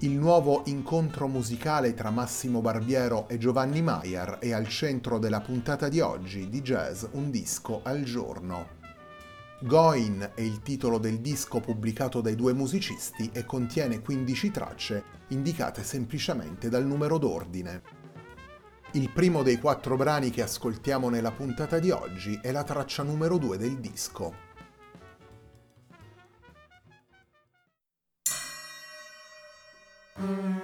Il nuovo incontro musicale tra Massimo Barbiero e Giovanni Maier è al centro della puntata di oggi di Jazz Un disco al giorno. Goin è il titolo del disco pubblicato dai due musicisti e contiene 15 tracce indicate semplicemente dal numero d'ordine. Il primo dei quattro brani che ascoltiamo nella puntata di oggi è la traccia numero 2 del disco, Mm-hmm.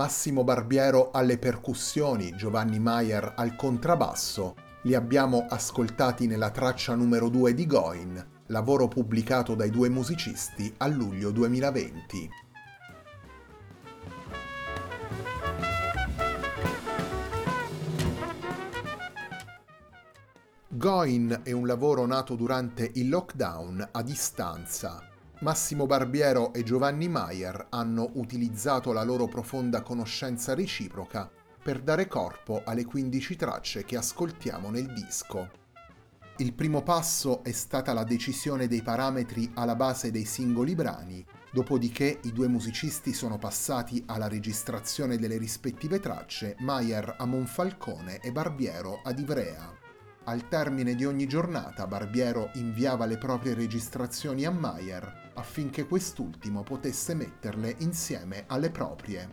Massimo Barbiero alle percussioni, Giovanni Maier al contrabbasso, li abbiamo ascoltati nella traccia numero 2 di Goin, lavoro pubblicato dai due musicisti a luglio 2020. Goin è un lavoro nato durante il lockdown a distanza. Massimo Barbiero e Giovanni Maier hanno utilizzato la loro profonda conoscenza reciproca per dare corpo alle 15 tracce che ascoltiamo nel disco. Il primo passo è stata la decisione dei parametri alla base dei singoli brani, dopodiché i due musicisti sono passati alla registrazione delle rispettive tracce, Maier a Monfalcone e Barbiero ad Ivrea. Al termine di ogni giornata Barbiero inviava le proprie registrazioni a Maier affinché quest'ultimo potesse metterle insieme alle proprie.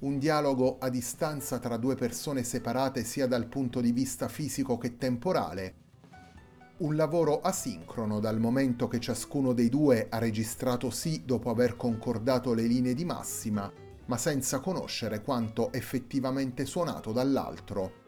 Un dialogo a distanza tra due persone separate sia dal punto di vista fisico che temporale. Un lavoro asincrono dal momento che ciascuno dei due ha registrato sì dopo aver concordato le linee di massima, ma senza conoscere quanto effettivamente suonato dall'altro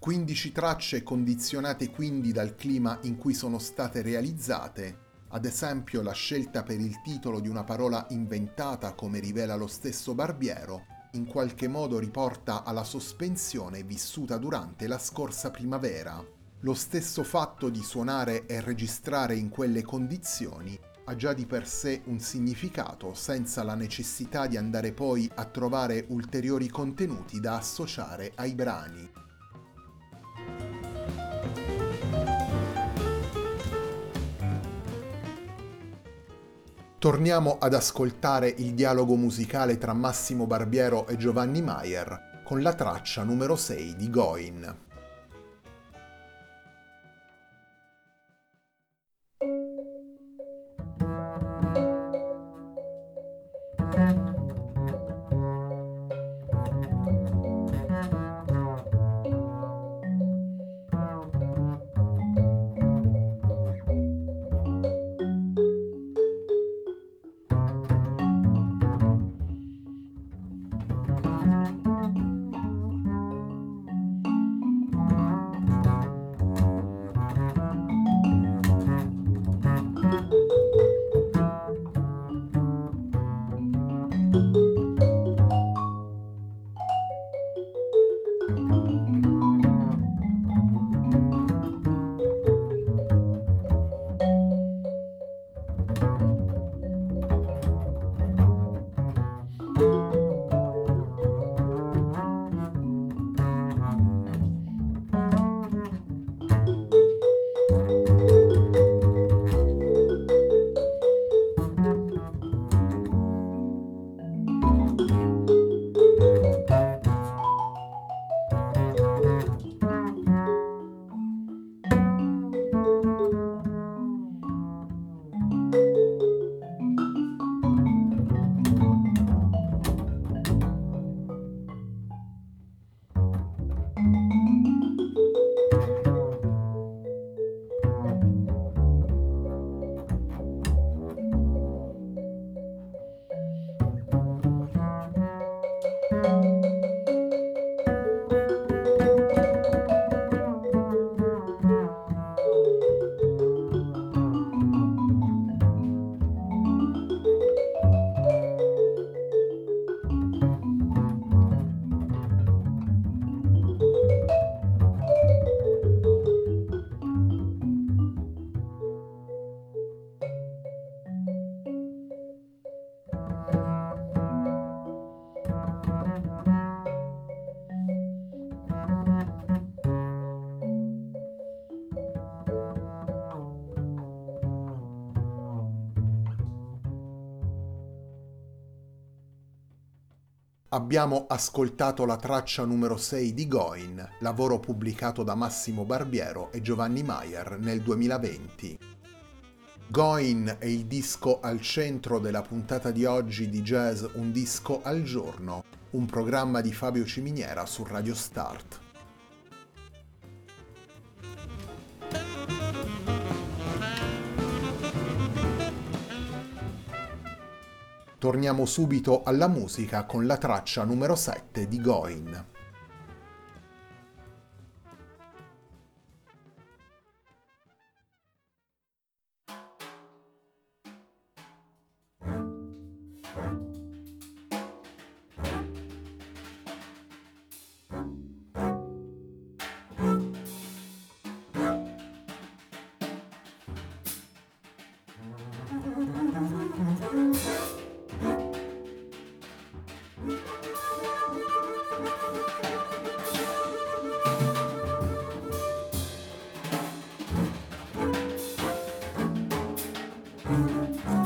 15 tracce condizionate quindi dal clima in cui sono state realizzate, ad esempio la scelta per il titolo di una parola inventata come rivela lo stesso Barbiero, in qualche modo riporta alla sospensione vissuta durante la scorsa primavera. Lo stesso fatto di suonare e registrare in quelle condizioni ha già di per sé un significato senza la necessità di andare poi a trovare ulteriori contenuti da associare ai brani. Torniamo ad ascoltare il dialogo musicale tra Massimo Barbiero e Giovanni Maier con la traccia numero 6 di Goin. Abbiamo ascoltato la traccia numero 6 di Goin, lavoro pubblicato da Massimo Barbiero e Giovanni Maier nel 2020. Goin è il disco al centro della puntata di oggi di Jazz Un disco al giorno, un programma di Fabio Ciminiera su Radio Start. Torniamo subito alla musica con la traccia numero 7 di Goin. Bye.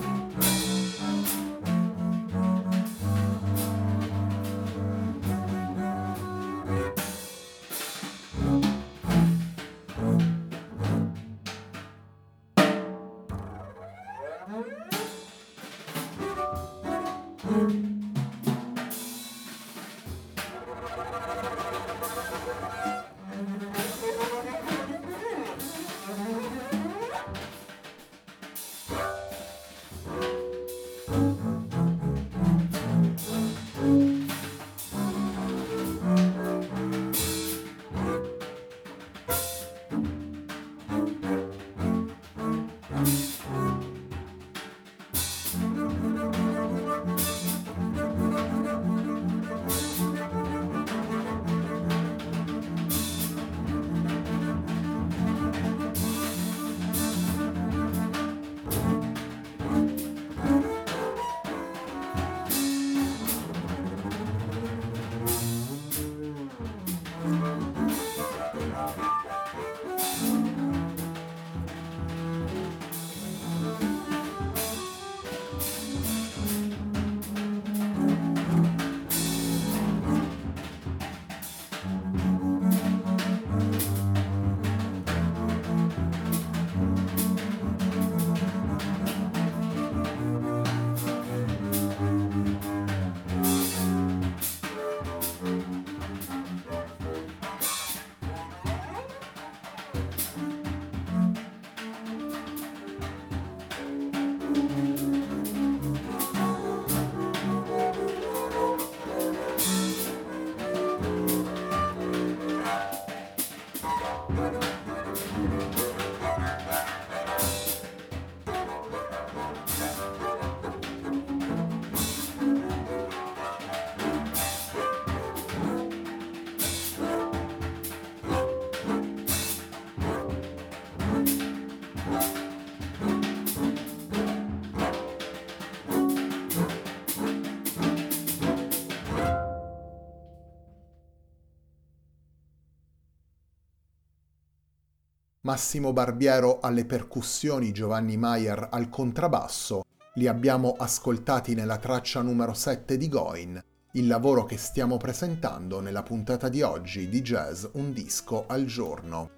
Massimo Barbiero alle percussioni, Giovanni Maier al contrabbasso, li abbiamo ascoltati nella traccia numero 7 di Goin, il lavoro che stiamo presentando nella puntata di oggi di Jazz Un disco al giorno.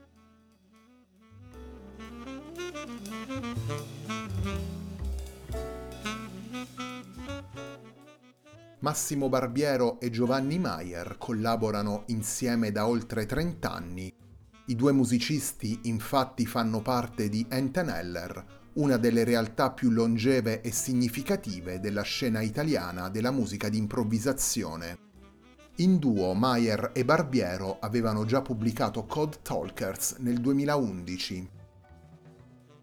Massimo Barbiero e Giovanni Maier collaborano insieme da oltre 30 anni i due musicisti infatti fanno parte di Enteneller, una delle realtà più longeve e significative della scena italiana della musica di improvvisazione. In duo Mayer e Barbiero avevano già pubblicato Code Talkers nel 2011.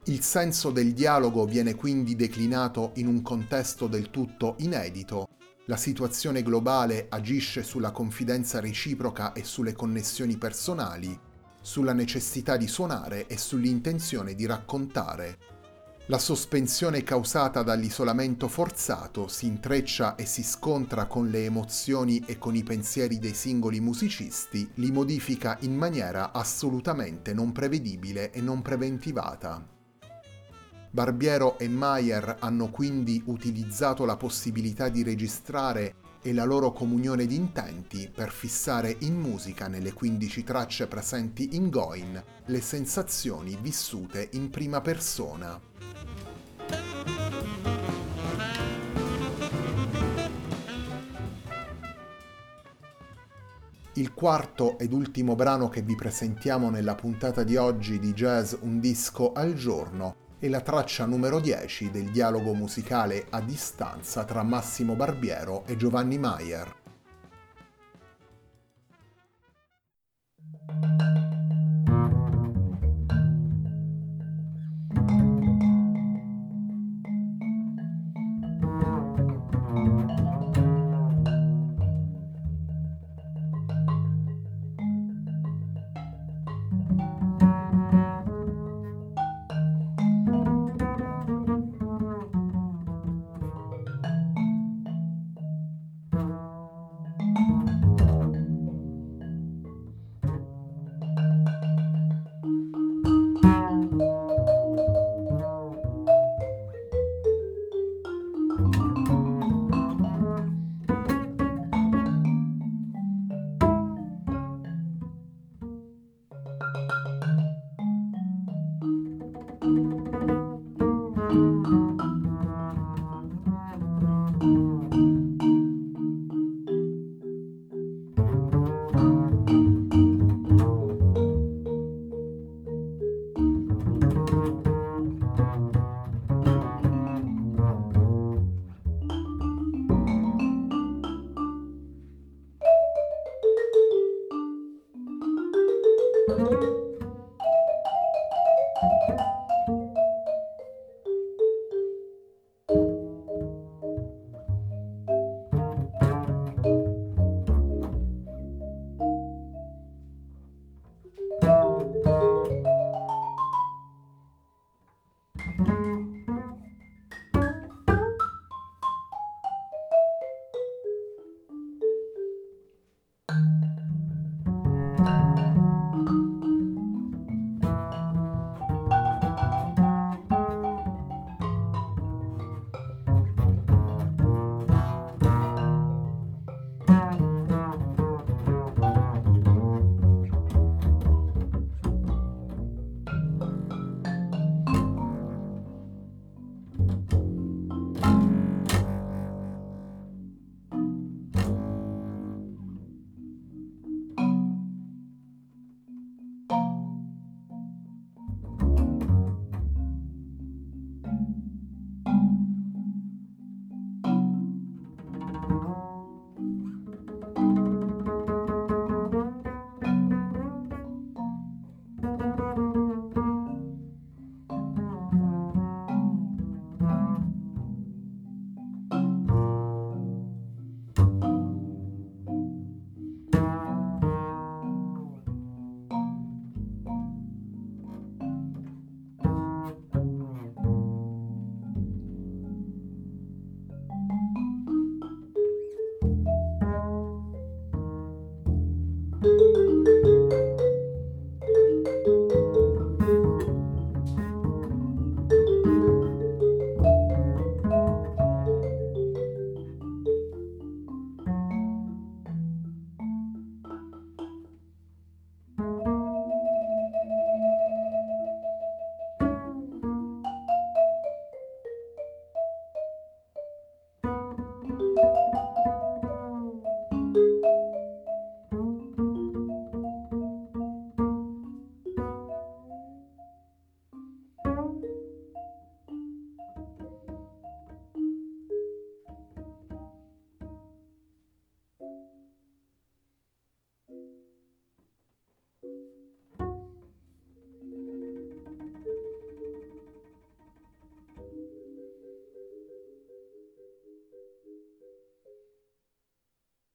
Il senso del dialogo viene quindi declinato in un contesto del tutto inedito. La situazione globale agisce sulla confidenza reciproca e sulle connessioni personali, sulla necessità di suonare e sull'intenzione di raccontare. La sospensione causata dall'isolamento forzato si intreccia e si scontra con le emozioni e con i pensieri dei singoli musicisti, li modifica in maniera assolutamente non prevedibile e non preventivata. Barbiero e Mayer hanno quindi utilizzato la possibilità di registrare e la loro comunione di intenti per fissare in musica nelle 15 tracce presenti in Goin le sensazioni vissute in prima persona. Il quarto ed ultimo brano che vi presentiamo nella puntata di oggi di Jazz Un disco al giorno e la traccia numero 10 del dialogo musicale a distanza tra Massimo Barbiero e Giovanni Maier.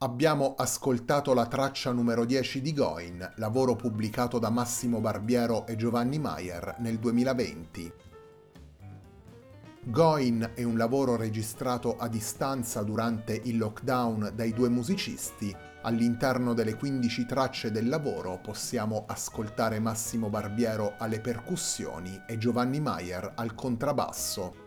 Abbiamo ascoltato la traccia numero 10 di Goin, lavoro pubblicato da Massimo Barbiero e Giovanni Maier nel 2020. Goin è un lavoro registrato a distanza durante il lockdown dai due musicisti. All'interno delle 15 tracce del lavoro possiamo ascoltare Massimo Barbiero alle percussioni e Giovanni Maier al contrabbasso.